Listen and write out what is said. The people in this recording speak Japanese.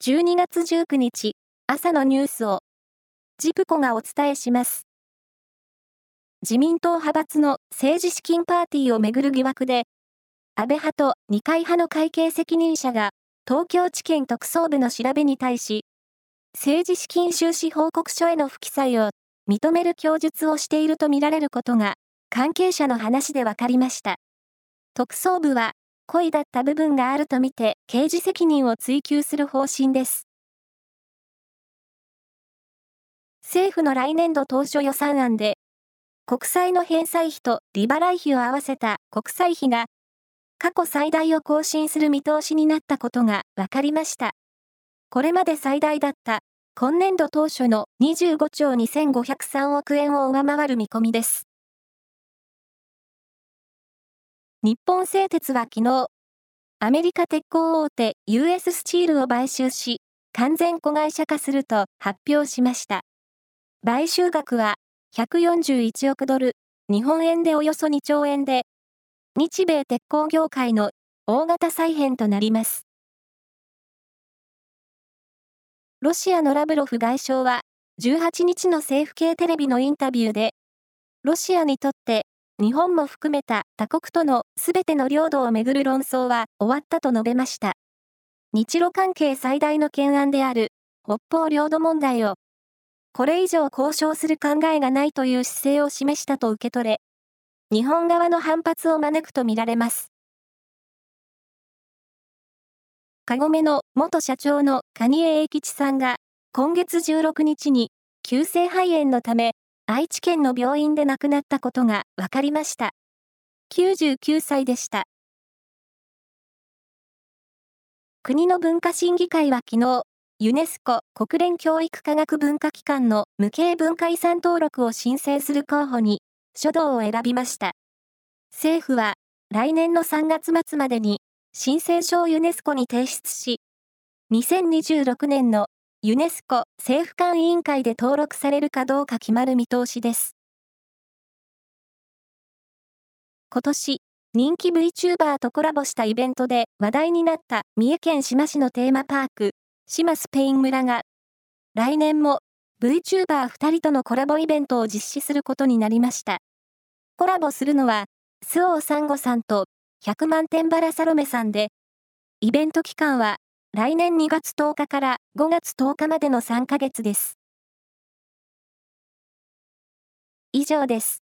12月19日、朝のニュースを、ジプコがお伝えします。自民党派閥の政治資金パーティーをめぐる疑惑で、安倍派と二階派の会計責任者が、東京地検特捜部の調べに対し、政治資金収支報告書への不記載を認める供述をしているとみられることが、関係者の話で分かりました。特捜部は、故意だった部分があるとみて刑事責任を追及する方針です。政府の来年度当初予算案で、国債の返済費と利払い費を合わせた国債費が過去最大を更新する見通しになったことが分かりました。これまで最大だった今年度当初の25兆2503億円を上回る見込みです。日本製鉄は昨日、アメリカ鉄鋼大手 US スチールを買収し、完全子会社化すると発表しました。買収額は141億ドル、日本円でおよそ2兆円で、日米鉄鋼業界の大型再編となります。ロシアのラブロフ外相は、18日の政府系テレビのインタビューで、ロシアにとって日本も含めた他国とのすべての領土をめぐる論争は終わったと述べました。日露関係最大の懸案である北方領土問題を、これ以上交渉する考えがないという姿勢を示したと受け取れ、日本側の反発を招くとみられます。カゴメの元社長の蟹江英吉さんが今月16日に急性肺炎のため愛知県の病院で亡くなったことが分かりました。99歳でした。国の文化審議会は昨日、ユネスコ国連教育科学文化機関の無形文化遺産登録を申請する候補に書道を選びました。政府は来年の3月末までに申請書をユネスコに提出し、2026年のユネスコ政府間委員会で登録されるかどうか決まる見通しです。今年、人気 VTuber とコラボしたイベントで話題になった三重県志摩市のテーマパーク、志摩スペイン村が、来年も VTuber2 人とのコラボイベントを実施することになりました。コラボするのは、スオーサンゴさんと100万点バラサロメさんで、イベント期間は来年2月10日から5月10日までの3ヶ月です。以上です。